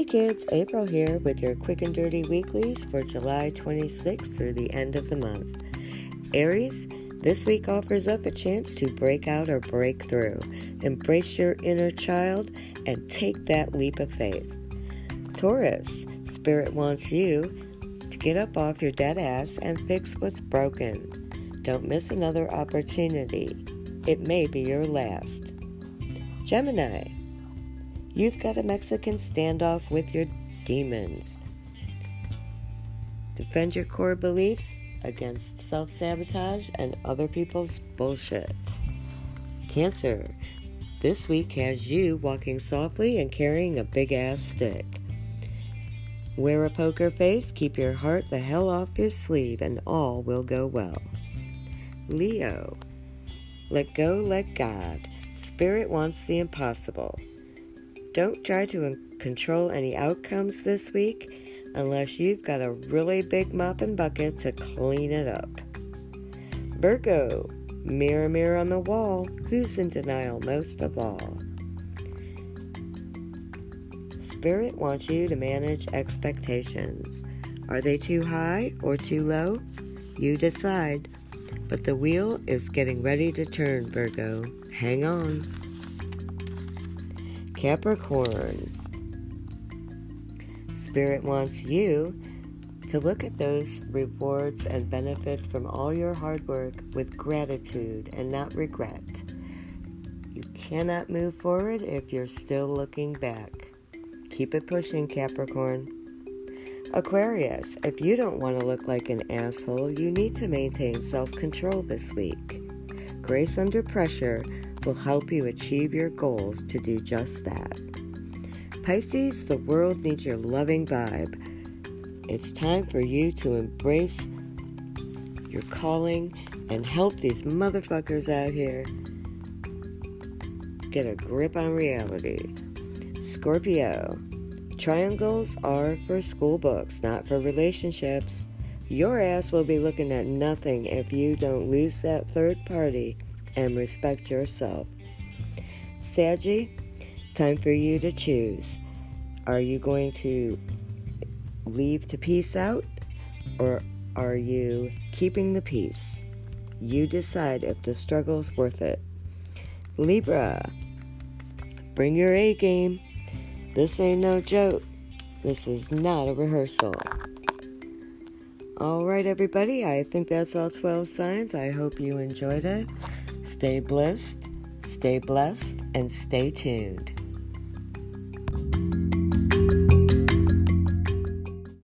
Hey kids, April here with your quick and dirty weeklies for July 26th through the end of the month. Aries, this week offers up a chance to break out or break through. Embrace your inner child and take that leap of faith. Taurus, Spirit wants you to get up off your dead ass and fix what's broken. Don't miss another opportunity. It may be your last. Gemini, You've got a Mexican standoff with your demons. Defend your core beliefs against self sabotage and other people's bullshit. Cancer. This week has you walking softly and carrying a big ass stick. Wear a poker face, keep your heart the hell off your sleeve, and all will go well. Leo. Let go, let God. Spirit wants the impossible. Don't try to control any outcomes this week unless you've got a really big mop and bucket to clean it up. Virgo, mirror, mirror on the wall, who's in denial most of all? Spirit wants you to manage expectations. Are they too high or too low? You decide. But the wheel is getting ready to turn, Virgo. Hang on. Capricorn. Spirit wants you to look at those rewards and benefits from all your hard work with gratitude and not regret. You cannot move forward if you're still looking back. Keep it pushing, Capricorn. Aquarius, if you don't want to look like an asshole, you need to maintain self control this week. Grace under pressure will help you achieve your goals to do just that. Pisces, the world needs your loving vibe. It's time for you to embrace your calling and help these motherfuckers out here get a grip on reality. Scorpio, triangles are for school books, not for relationships. Your ass will be looking at nothing if you don't lose that third party and respect yourself. Saggy, time for you to choose. Are you going to leave to peace out or are you keeping the peace? You decide if the struggle's worth it. Libra, bring your A game. This ain't no joke. This is not a rehearsal. All right, everybody, I think that's all 12 signs. I hope you enjoyed it. Stay blessed, stay blessed, and stay tuned.